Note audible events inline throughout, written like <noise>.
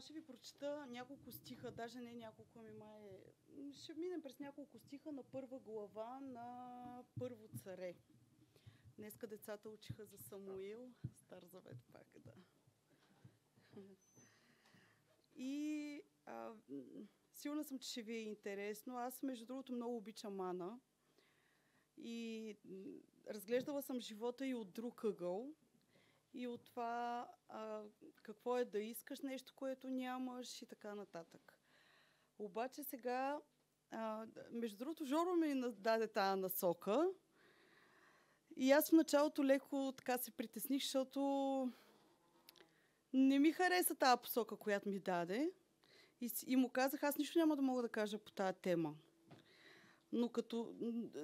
Аз ще ви прочета няколко стиха, даже не няколко, ами май... Ще минем през няколко стиха на първа глава на Първо царе. Днеска децата учиха за Самуил, Стар завет пак, да. И а, сигурна съм, че ще ви е интересно. Аз, между другото, много обичам Ана. И разглеждала съм живота и от друг ъгъл. И от това а, какво е да искаш нещо, което нямаш и така нататък. Обаче сега, а, между другото, Жоро ми даде тази насока. И аз в началото леко така се притесних, защото не ми хареса тази посока, която ми даде. И, и му казах, аз нищо няма да мога да кажа по тази тема. Но като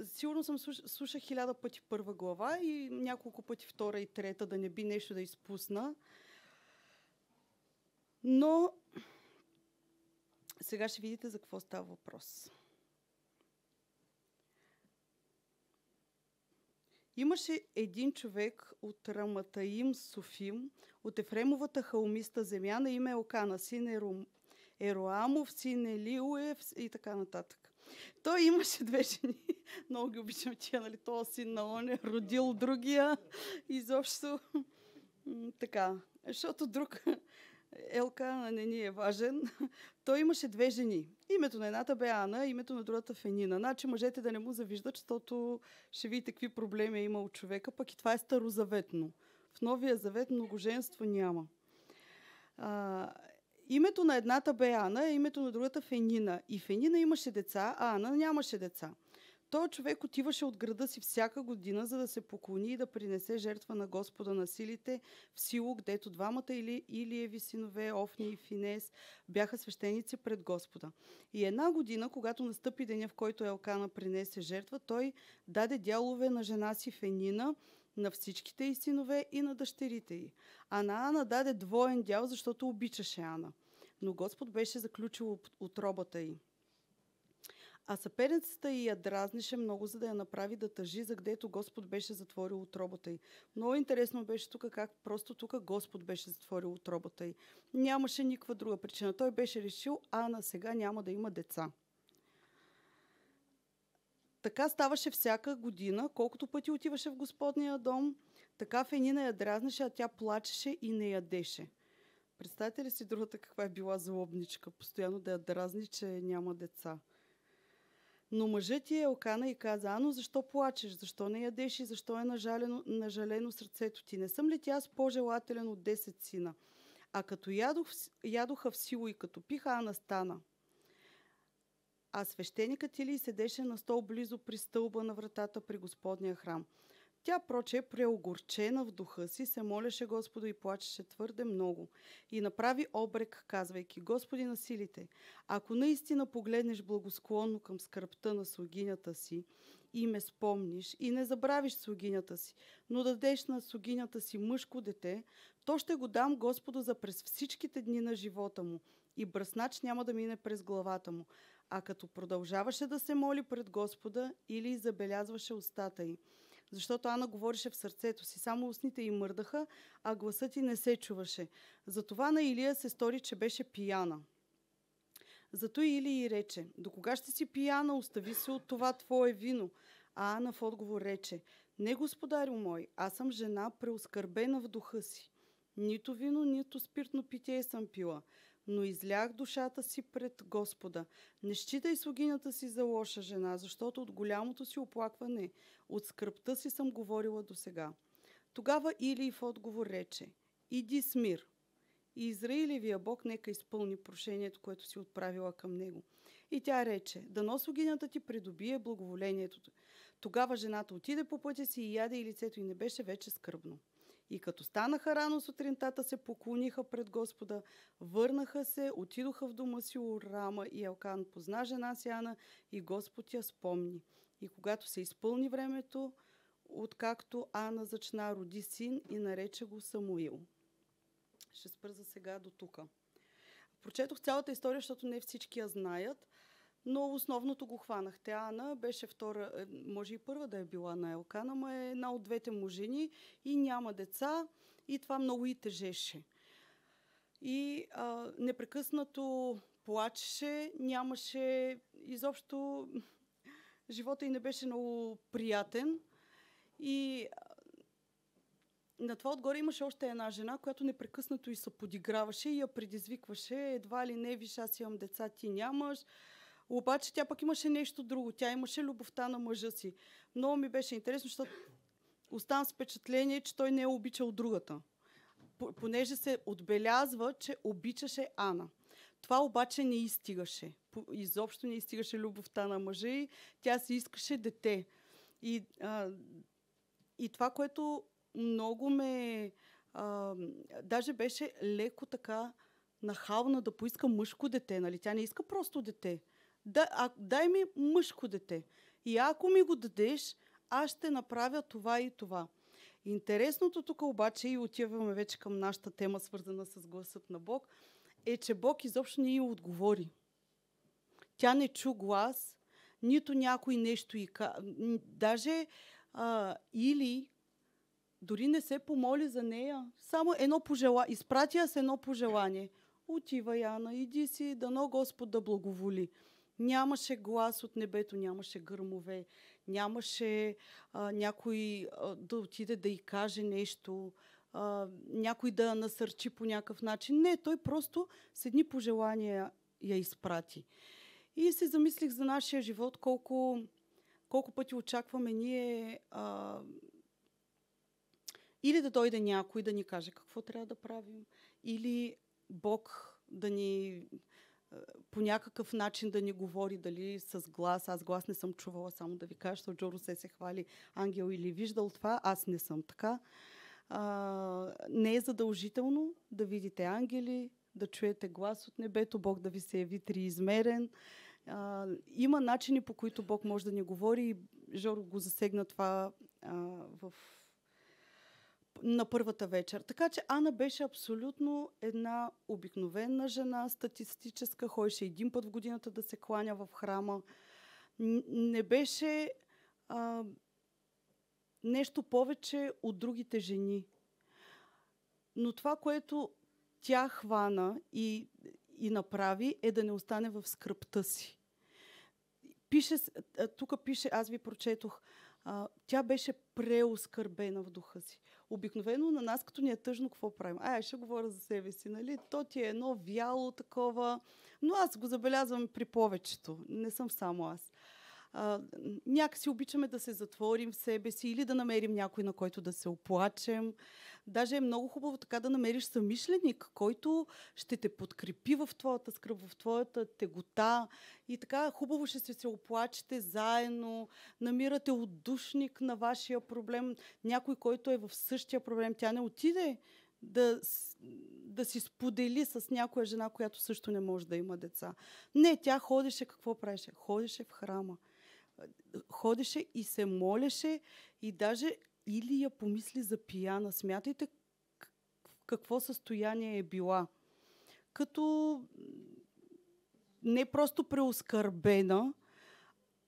сигурно съм слушах хиляда пъти първа глава и няколко пъти втора и трета, да не би нещо да изпусна. Но сега ще видите за какво става въпрос. Имаше един човек от Раматаим Софим, от Ефремовата халмиста земя на име Окана, син Ером, Ероамов, син Елиуев и така нататък. Той имаше две жени. <laughs> Много ги обичам тия, нали? Този син на он е родил другия. Изобщо така. Защото друг <laughs> Елкана не ни е важен. <laughs> Той имаше две жени. Името на едната бе Ана, името на другата Фенина. Значи мъжете да не му завиждат, защото ще видите какви проблеми е имал човека, пък и това е старозаветно. В Новия завет многоженство няма. А, името на едната бе Ана, а името на другата Фенина. И Фенина имаше деца, а Ана нямаше деца. Той човек отиваше от града си всяка година, за да се поклони и да принесе жертва на Господа на силите в Сило, гдето двамата или Илиеви синове, Офни и Финес, бяха свещеници пред Господа. И една година, когато настъпи деня, в който Елкана принесе жертва, той даде дялове на жена си Фенина, на всичките й синове и на дъщерите й. А на Ана даде двоен дял, защото обичаше Ана. Но Господ беше заключил отробата й. А съперницата й я дразнеше много, за да я направи да тъжи, за гдето Господ беше затворил отробата й. Много интересно беше тук как просто тук Господ беше затворил отробата й. Нямаше никаква друга причина. Той беше решил, а на сега няма да има деца. Така ставаше всяка година, колкото пъти отиваше в Господния дом, така Фенина я дразнеше, а тя плачеше и не ядеше. Представете ли си другата каква е била злобничка, постоянно да я дразни, че няма деца. Но мъжът ти е окана и каза, Ано, защо плачеш? Защо не ядеш и защо е нажалено, нажалено сърцето ти? Не съм ли тя с по-желателен от 10 сина? А като ядох, ядоха в сило и като пиха, Ана стана. А свещеникът ти ли седеше на стол близо при стълба на вратата при Господния храм. Тя, проче, преогорчена в духа си, се молеше Господу и плачеше твърде много. И направи обрек, казвайки, Господи на силите, ако наистина погледнеш благосклонно към скръпта на слугинята си и ме спомниш и не забравиш слугинята си, но дадеш на слугинята си мъжко дете, то ще го дам Господу за през всичките дни на живота му и бръснач няма да мине през главата му. А като продължаваше да се моли пред Господа или забелязваше устата й, защото Ана говореше в сърцето си. Само устните й мърдаха, а гласът й не се чуваше. Затова на Илия се стори, че беше пияна. Зато Или й рече, до кога ще си пияна, остави се от това твое вино. А Ана в отговор рече, не господарю мой, аз съм жена преоскърбена в духа си. Нито вино, нито спиртно питие съм пила но излях душата си пред Господа. Не считай слугинята си за лоша жена, защото от голямото си оплакване, от скръпта си съм говорила до сега. Тогава Или в отговор рече, иди с мир. И Израилевия Бог нека изпълни прошението, което си отправила към него. И тя рече, дано слугинята ти придобие благоволението. Тогава жената отиде по пътя си и яде и лицето й не беше вече скърбно. И като станаха рано сутринтата, се поклониха пред Господа, върнаха се, отидоха в дома си у Рама и Елкан позна жена си Ана и Господ я спомни. И когато се изпълни времето, откакто Ана зачна роди син и нарече го Самуил. Ще спра за сега до тук. Прочетох цялата история, защото не всички я знаят но основното го хванахте. Ана беше втора, е, може и първа да е била на Елкана, но е една от двете му жени и няма деца и това много и тежеше. и а, непрекъснато плачеше, нямаше изобщо живота и не беше много приятен. И на това отгоре имаше още една жена, която непрекъснато и се подиграваше и я предизвикваше. Едва ли не, виж, аз имам деца, ти нямаш. Обаче тя пък имаше нещо друго. Тя имаше любовта на мъжа си. Много ми беше интересно, защото оставам с впечатление, че той не е обичал другата. Понеже се отбелязва, че обичаше Ана. Това обаче не изстигаше. Изобщо не изстигаше любовта на мъжа и тя си искаше дете. И, а, и това, което много ме... А, даже беше леко така нахална да поиска мъжко дете, нали? Тя не иска просто дете. Да, а, дай ми мъжко дете. И ако ми го дадеш, аз ще направя това и това. Интересното тук обаче, и отиваме вече към нашата тема, свързана с гласът на Бог, е, че Бог изобщо не й отговори. Тя не чу глас, нито някой нещо и Даже а, или дори не се помоли за нея. Само едно пожелание. Изпратя с едно пожелание. Отива, Яна, иди си, дано Господ да благоволи. Нямаше глас от небето, нямаше гърмове, нямаше а, някой а, да отиде да й каже нещо, а, някой да насърчи по някакъв начин. Не, той просто с едни пожелания я изпрати. И се замислих за нашия живот, колко, колко пъти очакваме ние а, или да дойде някой да ни каже какво трябва да правим, или Бог да ни по някакъв начин да ни говори, дали с глас. Аз глас не съм чувала, само да ви кажа, защото Джоро се се хвали ангел или виждал това. Аз не съм така. А, не е задължително да видите ангели, да чуете глас от небето, Бог да ви се яви триизмерен. А, има начини, по които Бог може да ни говори и Жоро го засегна това а, в на първата вечер. Така че Ана беше абсолютно една обикновена жена, статистическа, ходеше един път в годината да се кланя в храма. Не беше а, нещо повече от другите жени. Но това, което тя хвана и, и направи, е да не остане в скръпта си. Пише, тук пише, аз ви прочетох, а, тя беше преоскърбена в духа си. Обикновено на нас, като ни е тъжно, какво правим? Ай, ще говоря за себе си, нали? То ти е едно вяло такова, но аз го забелязвам при повечето. Не съм само аз а, някакси обичаме да се затворим в себе си или да намерим някой, на който да се оплачем. Даже е много хубаво така да намериш самишленик, който ще те подкрепи в твоята скръп, в твоята тегота и така хубаво ще се, се оплачете заедно, намирате отдушник на вашия проблем, някой, който е в същия проблем. Тя не отиде да, да си сподели с някоя жена, която също не може да има деца. Не, тя ходеше, какво правеше? Ходеше в храма ходеше и се молеше и даже или я помисли за пияна. Смятайте в какво състояние е била. Като не просто преоскърбена,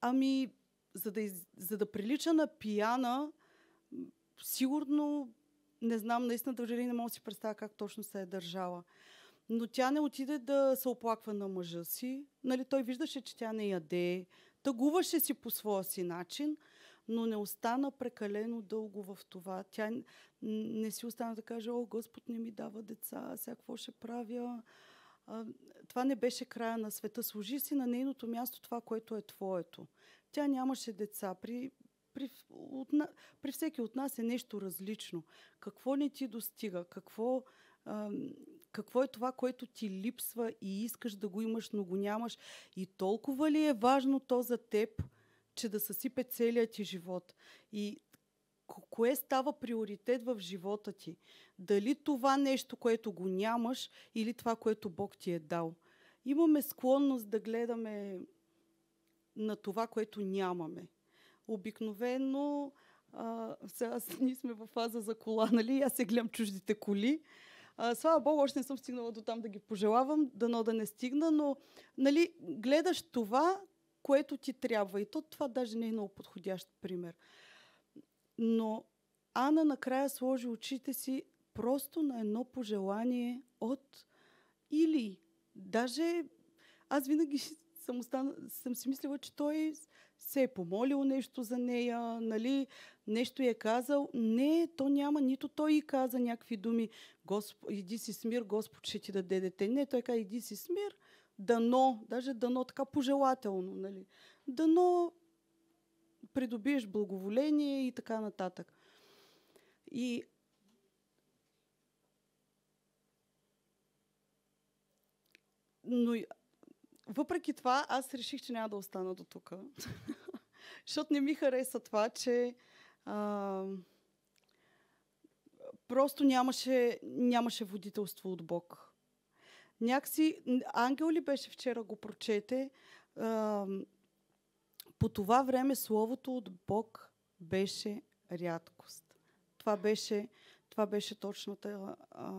ами за да, за да прилича на пияна, сигурно, не знам, наистина държали не мога да си представя как точно се е държала. Но тя не отиде да се оплаква на мъжа си. Нали, той виждаше, че тя не яде, Тъгуваше си по своя си начин, но не остана прекалено дълго в това. Тя не си остана да каже, о, Господ не ми дава деца, сега какво ще правя? А, това не беше края на света. Служи си на нейното място това, което е твоето. Тя нямаше деца. При, при, от, при всеки от нас е нещо различно. Какво не ти достига? Какво, а, какво е това, което ти липсва и искаш да го имаш, но го нямаш. И толкова ли е важно то за теб, че да съсипе целият ти живот? И кое става приоритет в живота ти? Дали това нещо, което го нямаш, или това, което Бог ти е дал? Имаме склонност да гледаме на това, което нямаме. Обикновено, а, сега <laughs> ние сме в фаза за кола, нали? Аз се гледам чуждите коли а, слава Богу, още не съм стигнала до там да ги пожелавам, дано да не стигна, но нали, гледаш това, което ти трябва. И то това даже не е много подходящ пример. Но Ана накрая сложи очите си просто на едно пожелание от Или, даже аз винаги <laughs> съм, остана, съм си мислила, че той се е помолил нещо за нея, нали, нещо е казал. Не, то няма, нито той и каза някакви думи. Госп... Иди си смир, Господ ще ти даде дете. Не, той каза, иди си смир, дано, даже дано така пожелателно, нали. Дано придобиеш благоволение и така нататък. И но въпреки това, аз реших, че няма да остана до тук. <laughs> Защото не ми хареса това, че а, просто нямаше, нямаше водителство от Бог. Някакси, Ангел ли беше вчера го прочете, а, по това време Словото от Бог беше рядкост. Това беше, това беше точната, а,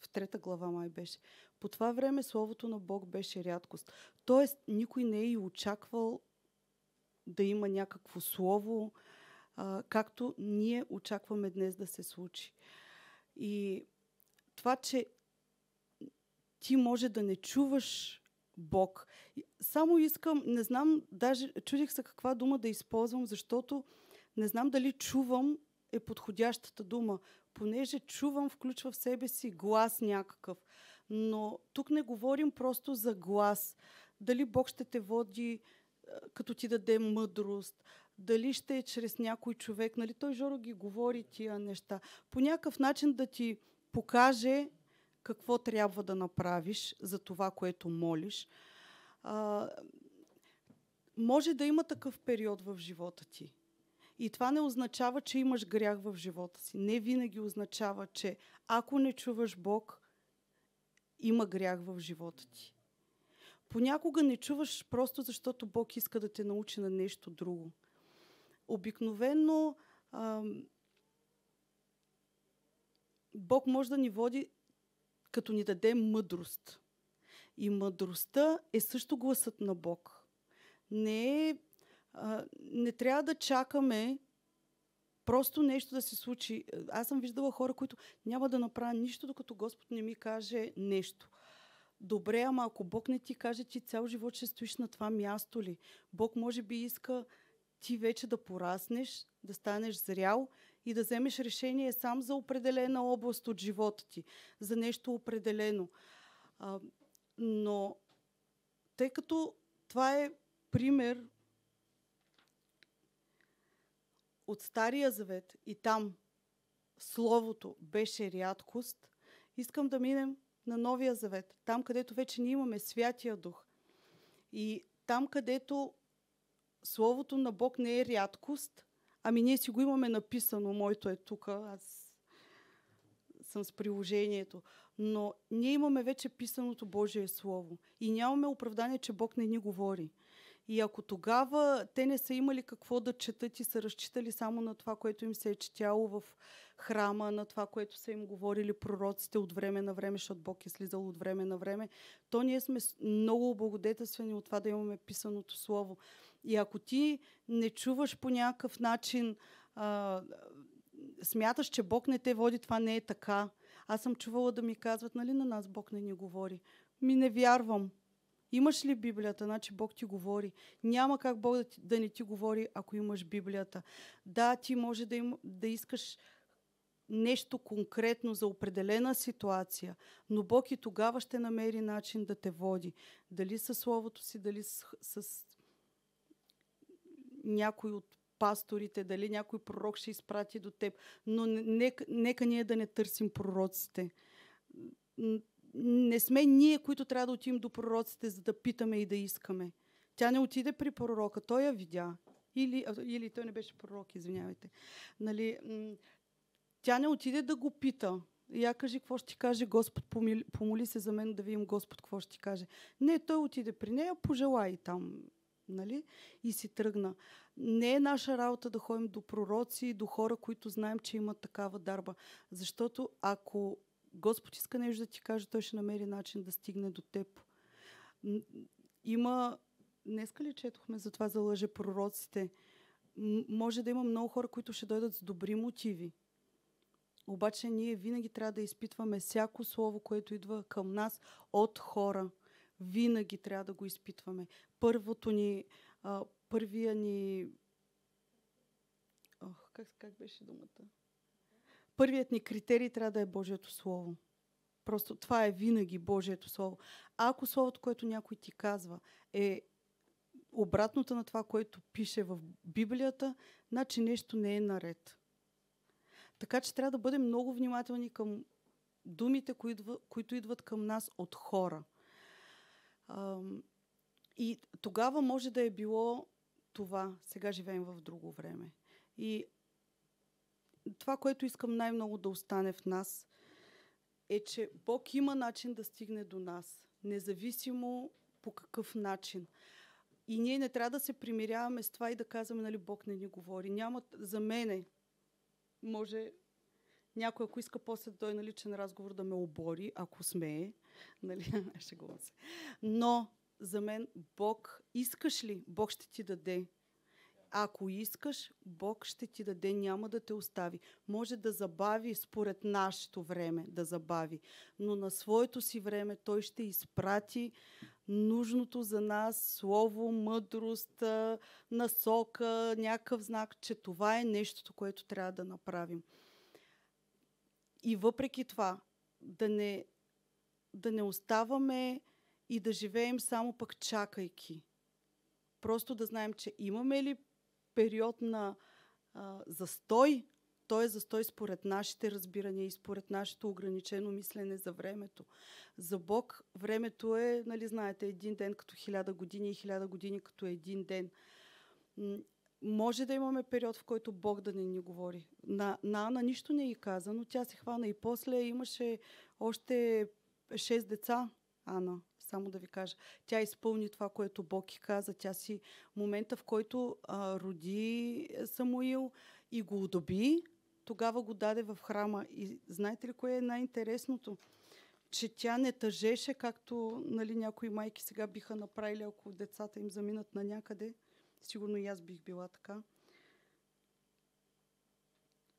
в трета глава май беше. По това време Словото на Бог беше рядкост. Тоест, никой не е и очаквал да има някакво слово, а, както ние очакваме днес да се случи. И това, че ти може да не чуваш Бог. Само искам, не знам, даже чудих се каква дума да използвам, защото не знам дали чувам е подходящата дума, понеже чувам включва в себе си глас някакъв. Но тук не говорим просто за глас. Дали Бог ще те води, като ти даде мъдрост, дали ще е чрез някой човек. Нали? Той Жоро ги говори тия неща. По някакъв начин да ти покаже какво трябва да направиш за това, което молиш. А, може да има такъв период в живота ти. И това не означава, че имаш грях в живота си. Не винаги означава, че ако не чуваш Бог, има грях в живота ти. Понякога не чуваш просто защото Бог иска да те научи на нещо друго. Обикновено Бог може да ни води като ни даде мъдрост. И мъдростта е също гласът на Бог. Не, е, а, не трябва да чакаме просто нещо да се случи. Аз съм виждала хора, които няма да направя нищо, докато Господ не ми каже нещо. Добре, ама ако Бог не ти каже, ти цял живот ще стоиш на това място ли? Бог може би иска ти вече да пораснеш, да станеш зрял и да вземеш решение сам за определена област от живота ти, за нещо определено. А, но тъй като това е пример от Стария Завет и там Словото беше рядкост, искам да минем на Новия Завет, там където вече ние имаме Святия Дух. И там където Словото на Бог не е рядкост, ами ние си го имаме написано, моето е тук, аз съм с приложението. Но ние имаме вече писаното Божие Слово и нямаме оправдание, че Бог не ни говори. И ако тогава те не са имали какво да четат и са разчитали само на това, което им се е четяло в храма, на това, което са им говорили пророците от време на време, защото Бог е слизал от време на време, то ние сме много облагодетелствени от това да имаме писаното слово. И ако ти не чуваш по някакъв начин, а, смяташ, че Бог не те води, това не е така. Аз съм чувала да ми казват, нали на нас Бог не ни говори. Ми не вярвам. Имаш ли Библията? Значи Бог ти говори. Няма как Бог да, да не ти говори, ако имаш Библията. Да, ти може да, им, да искаш нещо конкретно за определена ситуация, но Бог и тогава ще намери начин да те води. Дали със Словото си, дали с, с някой от пасторите, дали някой пророк ще изпрати до теб. Но нека, нека ние да не търсим пророците. Не сме ние, които трябва да отидем до пророците, за да питаме и да искаме. Тя не отиде при пророка, той я видя. Или, или той не беше пророк, извинявайте. Нали, тя не отиде да го пита. Я кажи какво ще ти каже Господ, помоли, се за мен да видим Господ какво ще ти каже. Не, той отиде при нея, пожелай там нали? И си тръгна. Не е наша работа да ходим до пророци, до хора, които знаем, че имат такава дарба. Защото ако Господ иска нещо да ти каже, той ще намери начин да стигне до теб. Има... Днеска ли четохме за това за лъже пророците? Може да има много хора, които ще дойдат с добри мотиви. Обаче ние винаги трябва да изпитваме всяко слово, което идва към нас от хора. Винаги трябва да го изпитваме. Първото ни, а, първия ни... Ох, как, как беше думата? Първият ни критерий трябва да е Божието Слово. Просто това е винаги Божието Слово. Ако Словото, което някой ти казва, е обратното на това, което пише в Библията, значи нещо не е наред. Така че трябва да бъдем много внимателни към думите, които идват към нас от хора. И тогава може да е било това. Сега живеем в друго време. И това, което искам най-много да остане в нас, е, че Бог има начин да стигне до нас, независимо по какъв начин. И ние не трябва да се примиряваме с това и да казваме, нали, Бог не ни говори. Няма, за мене, може някой, ако иска после да дойде на личен разговор да ме обори, ако смее, <laughs> нали, <laughs> шегувам се. Но за мен Бог, искаш ли, Бог ще ти даде. Ако искаш, Бог ще ти даде, няма да те остави. Може да забави според нашето време, да забави, но на своето си време Той ще изпрати нужното за нас слово, мъдрост, насока, някакъв знак, че това е нещото, което трябва да направим. И въпреки това, да не, да не оставаме и да живеем само пък чакайки. Просто да знаем, че имаме ли период на а, застой, той е застой според нашите разбирания и според нашето ограничено мислене за времето. За Бог времето е, нали знаете, един ден като хиляда години и хиляда години като един ден. Може да имаме период, в който Бог да не ни говори. На, на Ана нищо не е каза, но тя се хвана и после имаше още шест деца, Ана, само да ви кажа. Тя изпълни това, което Бог и каза. Тя си момента, в който а, роди Самуил и го удоби, тогава го даде в храма. И знаете ли кое е най-интересното? Че тя не тъжеше, както нали, някои майки сега биха направили, ако децата им заминат на някъде. Сигурно и аз бих била така.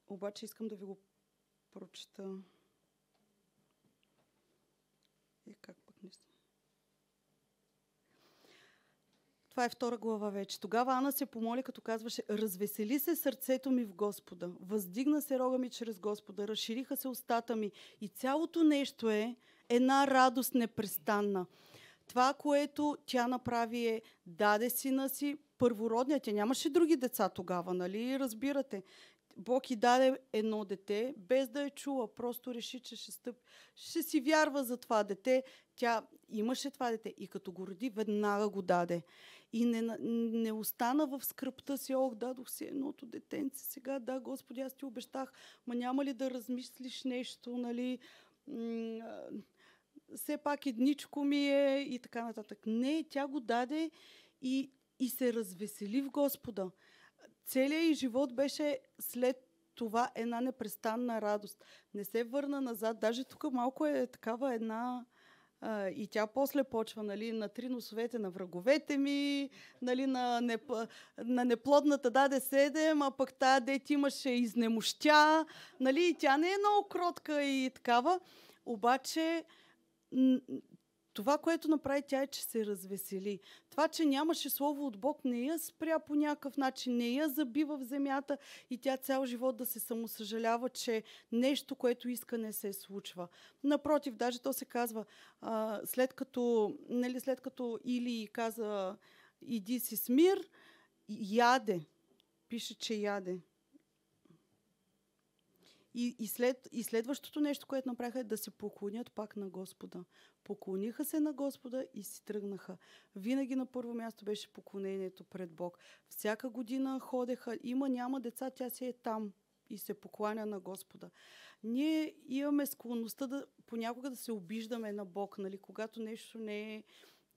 Обаче искам да ви го прочета. Е, как пък не Това е втора глава вече. Тогава Ана се помоли, като казваше, развесели се сърцето ми в Господа, въздигна се рога ми чрез Господа, разшириха се устата ми и цялото нещо е една радост непрестанна. Това, което тя направи е, даде сина си, първородния, тя нямаше други деца тогава, нали? Разбирате. Бог и даде едно дете, без да е чула, просто реши, че ще, стъп, ще си вярва за това дете. Тя имаше това дете и като го роди, веднага го даде. И не, не остана в скръпта си, ох, дадох си едното детенце, сега, да, Господи, аз ти обещах, ма няма ли да размислиш нещо, нали? все пак едничко ми е и така нататък. Не, тя го даде и, и се развесели в Господа. Целият и живот беше след това една непрестанна радост. Не се върна назад. Даже тук малко е такава една... А, и тя после почва, нали, на три носовете на враговете ми, нали, на, неп... на неплодната даде седем, а пък тая дете имаше изнемощя, нали, и тя не е много кротка и такава. Обаче това, което направи тя е, че се развесели. Това, че нямаше слово от Бог, не я спря по някакъв начин, не я забива в земята и тя цял живот да се самосъжалява, че нещо, което иска, не се случва. Напротив, даже то се казва, а, след като, нали, след като Или каза иди си с мир, яде. Пише, че яде. И, и, след, и следващото нещо, което направиха е да се поклонят пак на Господа. Поклониха се на Господа и си тръгнаха. Винаги на първо място беше поклонението пред Бог. Всяка година ходеха, има, няма деца, тя си е там и се покланя на Господа. Ние имаме склонността да понякога да се обиждаме на Бог, нали, когато нещо не е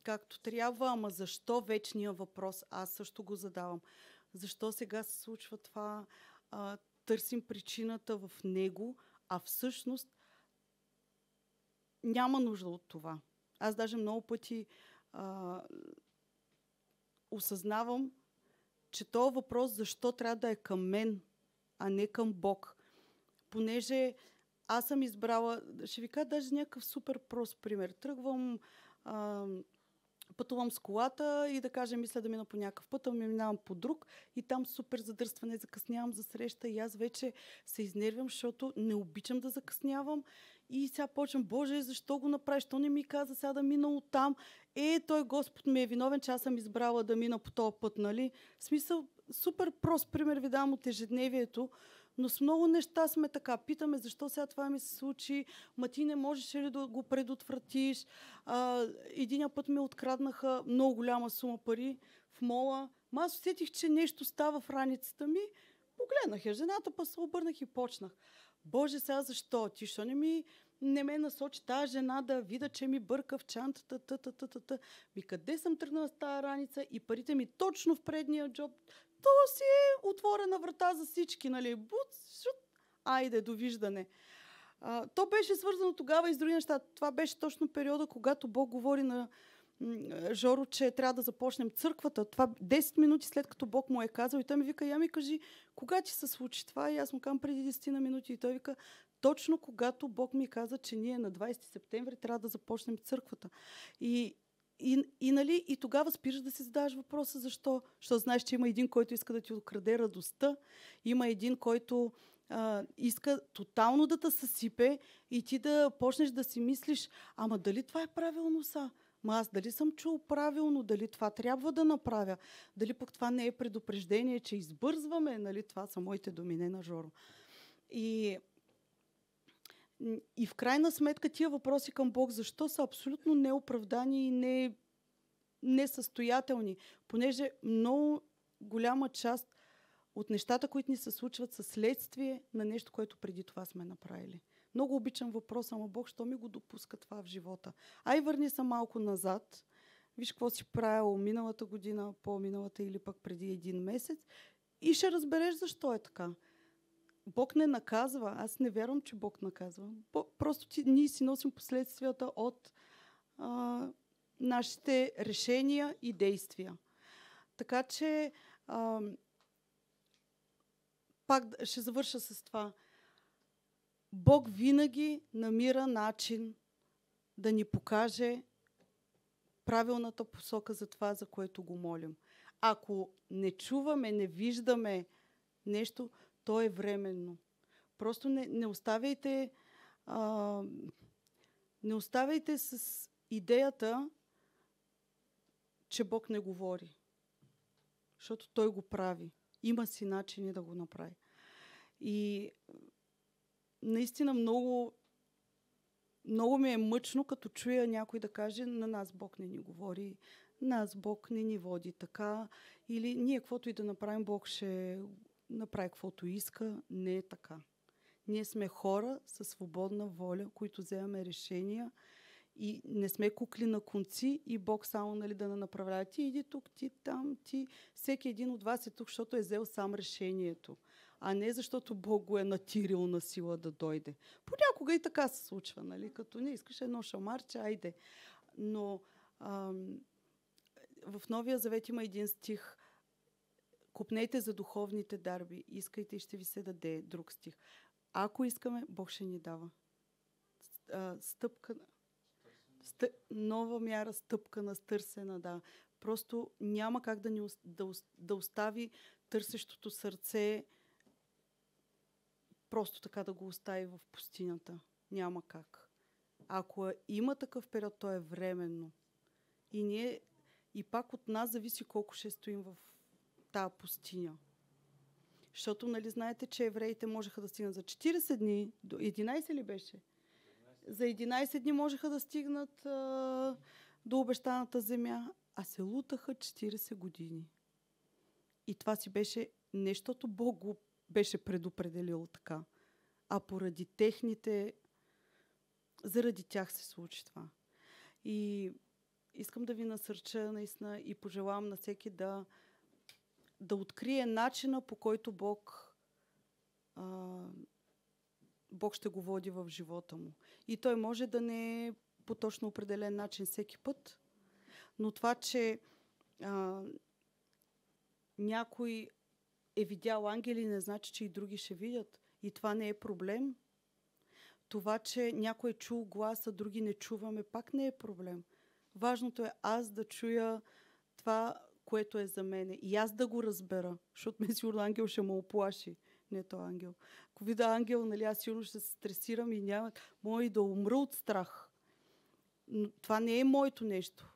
както трябва, ама защо вечния въпрос? Аз също го задавам. Защо сега се случва това? А, търсим причината в него, а всъщност няма нужда от това. Аз даже много пъти а, осъзнавам, че този въпрос защо трябва да е към мен, а не към Бог. понеже аз съм избрала, ще ви кажа даже някакъв супер прост пример. Тръгвам, а, пътувам с колата и да кажем, мисля да мина по някакъв път, а минавам по друг и там супер задърстване, закъснявам за среща и аз вече се изнервям, защото не обичам да закъснявам и сега почвам, Боже, защо го направиш? Що не ми каза сега да мина от там? Е, той Господ ми е виновен, че аз съм избрала да мина по този път, нали? В смисъл, супер прост пример ви дам от ежедневието, но с много неща сме така. Питаме защо сега това ми се случи, ма ти не можеш ли да го предотвратиш. А, един път ми откраднаха много голяма сума пари в мола. Ма аз усетих, че нещо става в раницата ми. Погледнах я жената, па се обърнах и почнах. Боже, сега защо? Ти що не ми не ме насочи тази жена да видя, че ми бърка в чантата, та, та, та, та, та. Ми къде съм тръгнала с тази раница и парите ми точно в предния джоб. То си е отворена врата за всички, нали? Буц, шут, айде, довиждане. А, то беше свързано тогава и с други неща. Това беше точно периода, когато Бог говори на Жоро, че трябва да започнем църквата. Това 10 минути след като Бог му е казал и той ми вика, я ми кажи, кога ти се случи това? И аз му казвам преди 10 на минути и той вика, точно когато Бог ми каза, че ние на 20 септември трябва да започнем църквата. И, и, и, нали, и тогава спираш да си задаваш въпроса защо. Защото знаеш, че има един, който иска да ти украде радостта, има един, който а, иска тотално да те съсипе и ти да почнеш да си мислиш, ама дали това е правилно са? Ма аз дали съм чул правилно, дали това трябва да направя, дали пък това не е предупреждение, че избързваме, нали, това са моите думи, не на Жоро. И, и в крайна сметка тия въпроси към Бог, защо са абсолютно неоправдани и не, несъстоятелни, понеже много голяма част от нещата, които ни се случват, са следствие на нещо, което преди това сме направили. Много обичам въпроса, ама Бог, що ми го допуска това в живота? Ай, върни се малко назад. Виж какво си правил миналата година, по-миналата или пък преди един месец и ще разбереш защо е така. Бог не наказва. Аз не вярвам, че Бог наказва. Просто ти, ние си носим последствията от а, нашите решения и действия. Така че а, пак ще завърша с това. Бог винаги намира начин да ни покаже правилната посока за това, за което го молим. Ако не чуваме, не виждаме нещо, то е временно. Просто не, не оставяйте а, не оставяйте с идеята, че Бог не говори. Защото Той го прави. Има си начини да го направи. И наистина много, много ми е мъчно, като чуя някой да каже, на нас Бог не ни говори, нас Бог не ни води така, или ние каквото и да направим, Бог ще направи каквото иска. Не е така. Ние сме хора със свободна воля, които вземаме решения и не сме кукли на конци и Бог само нали, да не направлява ти иди тук, ти там, ти. Всеки един от вас е тук, защото е взел сам решението а не защото Бог го е натирил на сила да дойде. Понякога и така се случва, нали? Като не искаш едно шамарче, айде. Но ам, в Новия Завет има един стих. Купнете за духовните дарби, искайте и ще ви се даде друг стих. Ако искаме, Бог ще ни дава. Стъпка, стъ, нова мяра, стъпка на стърсена, да. Просто няма как да, ни, да, да остави търсещото сърце просто така да го остави в пустинята. Няма как. Ако има такъв период, то е временно. И ние, и пак от нас зависи колко ще стоим в тази пустиня. Защото, нали, знаете, че евреите можеха да стигнат за 40 дни, до 11 ли беше? За 11 дни можеха да стигнат а, до обещаната земя, а се лутаха 40 години. И това си беше нещото Бог го беше предопределил така. А поради техните... Заради тях се случи това. И искам да ви насърча наистина и пожелавам на всеки да, да открие начина по който Бог, а, Бог ще го води в живота му. И той може да не е по точно определен начин всеки път, но това, че а, някой е видял ангели, не значи, че и други ще видят. И това не е проблем. Това, че някой е чул глас, а други не чуваме, пак не е проблем. Важното е аз да чуя това, което е за мене. И аз да го разбера, защото ме сигурно ангел ще ме оплаши. Не то ангел. Ако видя ангел, нали, аз сигурно ще се стресирам и няма. Мога и да умра от страх. Но това не е моето нещо.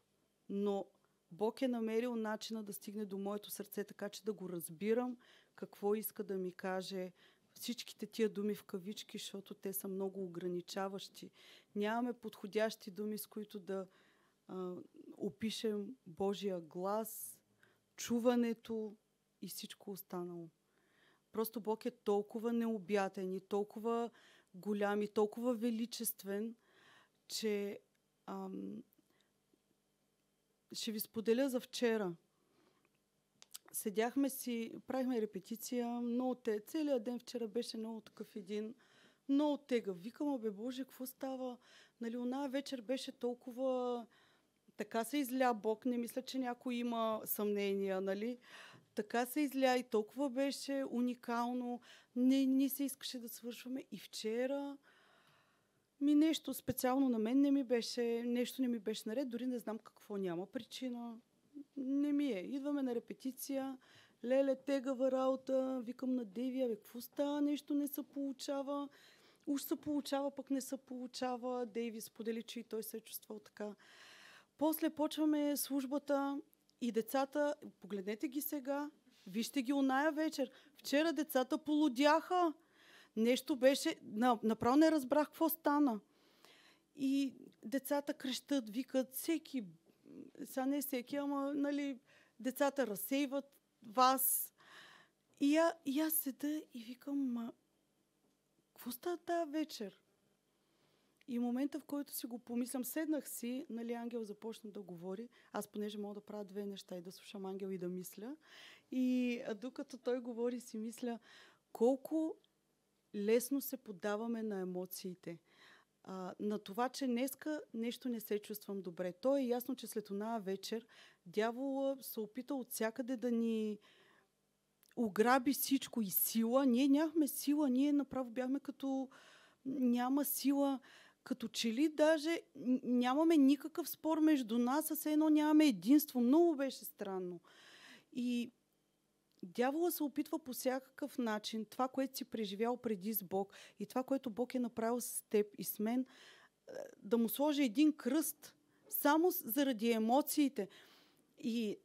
Но Бог е намерил начина да стигне до моето сърце, така че да го разбирам, какво иска да ми каже. Всичките тия думи в кавички, защото те са много ограничаващи. Нямаме подходящи думи, с които да а, опишем Божия глас, чуването и всичко останало. Просто Бог е толкова необятен и толкова голям и толкова величествен, че ам, ще ви споделя за вчера. Седяхме си, правихме репетиция, много те, целият ден вчера беше много такъв един, много тега. Викам, бе Боже, какво става? Нали, она вечер беше толкова... Така се изля Бог, не мисля, че някой има съмнения, нали? Така се изля и толкова беше уникално. Не, не се искаше да свършваме. И вчера ми нещо специално на мен не ми беше, нещо не ми беше наред, дори не знам какво няма причина. Не ми е. Идваме на репетиция, леле, тегава работа, викам на Деви, абе, какво става, нещо не се получава. Уж се получава, пък не се получава. Дейви сподели, че и той се е чувствал така. После почваме службата и децата, погледнете ги сега, вижте ги оная вечер. Вчера децата полудяха нещо беше, направо не разбрах какво стана. И децата крещат, викат, всеки, сега не всеки, ама, нали, децата разсейват вас. И, я, и аз седа и викам, ма, какво става тази вечер? И момента, в който си го помислям, седнах си, нали, Ангел започна да говори. Аз, понеже мога да правя две неща, и да слушам Ангел и да мисля. И докато той говори, си мисля, колко лесно се подаваме на емоциите. А, на това, че днеска нещо не се чувствам добре. То е ясно, че след една вечер дявола се опита от всякъде да ни ограби всичко и сила. Ние нямахме сила, ние направо бяхме като няма сила, като че ли даже нямаме никакъв спор между нас, а все едно нямаме единство. Много беше странно. И Дявола се опитва по всякакъв начин това, което си преживял преди с Бог и това, което Бог е направил с теб и с мен, да му сложи един кръст само заради емоциите. И,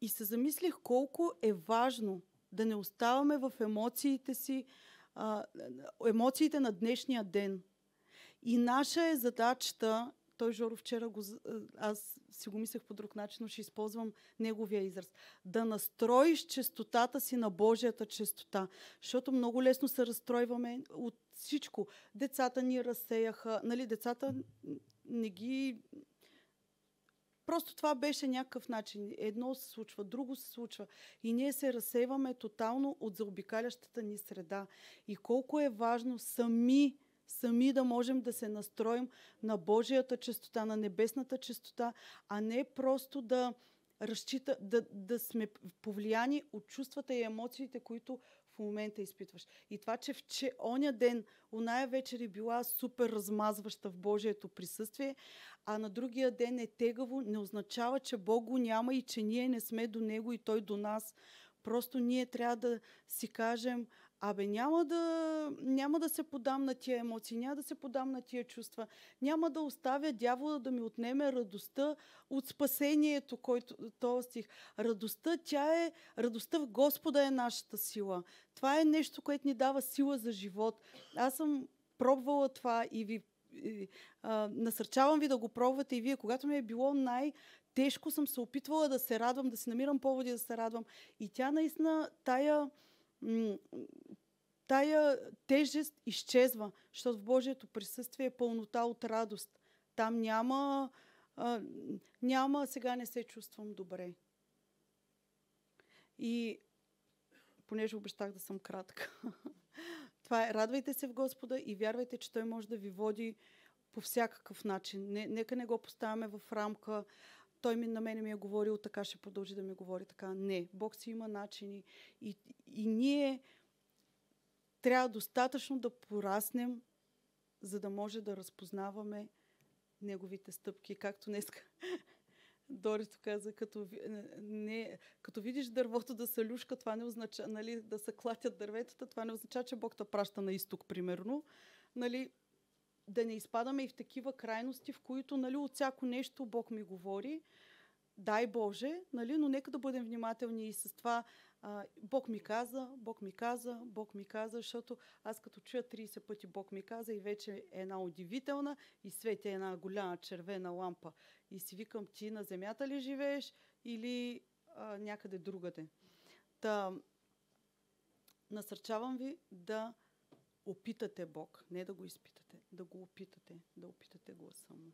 и се замислих колко е важно да не оставаме в емоциите си, емоциите на днешния ден. И наша е задачата той Жоро вчера го, аз си го мислех по друг начин, но ще използвам неговия израз. Да настроиш честотата си на Божията честота. Защото много лесно се разстройваме от всичко. Децата ни разсеяха, нали, децата не ги... Просто това беше някакъв начин. Едно се случва, друго се случва. И ние се разсейваме тотално от заобикалящата ни среда. И колко е важно сами сами да можем да се настроим на Божията чистота, на небесната чистота, а не просто да разчита, да, да сме повлияни от чувствата и емоциите, които в момента изпитваш. И това, че в че оня ден, оная вечер е била супер размазваща в Божието присъствие, а на другия ден е тегаво, не означава, че Бог го няма и че ние не сме до Него и Той до нас. Просто ние трябва да си кажем, Абе, няма да, няма да се подам на тия емоции, няма да се подам на тия чувства, няма да оставя дявола да ми отнеме радостта от спасението, който този стих. Радостта, тя е, радостта в Господа е нашата сила. Това е нещо, което ни дава сила за живот. Аз съм пробвала това и ви и, а, насърчавам ви да го пробвате и вие. Когато ми е било най- тежко съм се опитвала да се радвам, да си намирам поводи да се радвам. И тя наистина, тая тая тежест изчезва, защото в Божието присъствие е пълнота от радост. Там няма, а, няма, сега не се чувствам добре. И понеже обещах да съм кратка, <laughs> това е, радвайте се в Господа и вярвайте, че Той може да ви води по всякакъв начин. Не, нека не го поставяме в рамка. Той ми, на мене ми е говорил така, ще продължи да ми говори така. Не, Бог си има начини. И, и ние трябва достатъчно да пораснем, за да може да разпознаваме неговите стъпки, както днес <laughs> Дорито каза, като, не, като видиш дървото да се люшка, това не означава, нали, да се клатят дърветата, това не означава, че Бог те праща на изток, примерно. Нали, да не изпадаме и в такива крайности, в които нали, от всяко нещо Бог ми говори. Дай Боже, нали, но нека да бъдем внимателни и с това. А, Бог ми каза, Бог ми каза, Бог ми каза, защото аз като чуя 30 пъти Бог ми каза и вече е една удивителна и свети една голяма червена лампа. И си викам, ти на земята ли живееш или а, някъде другаде. Та, насърчавам ви да опитате Бог, не да го изпитате, да го опитате, да опитате гласа му.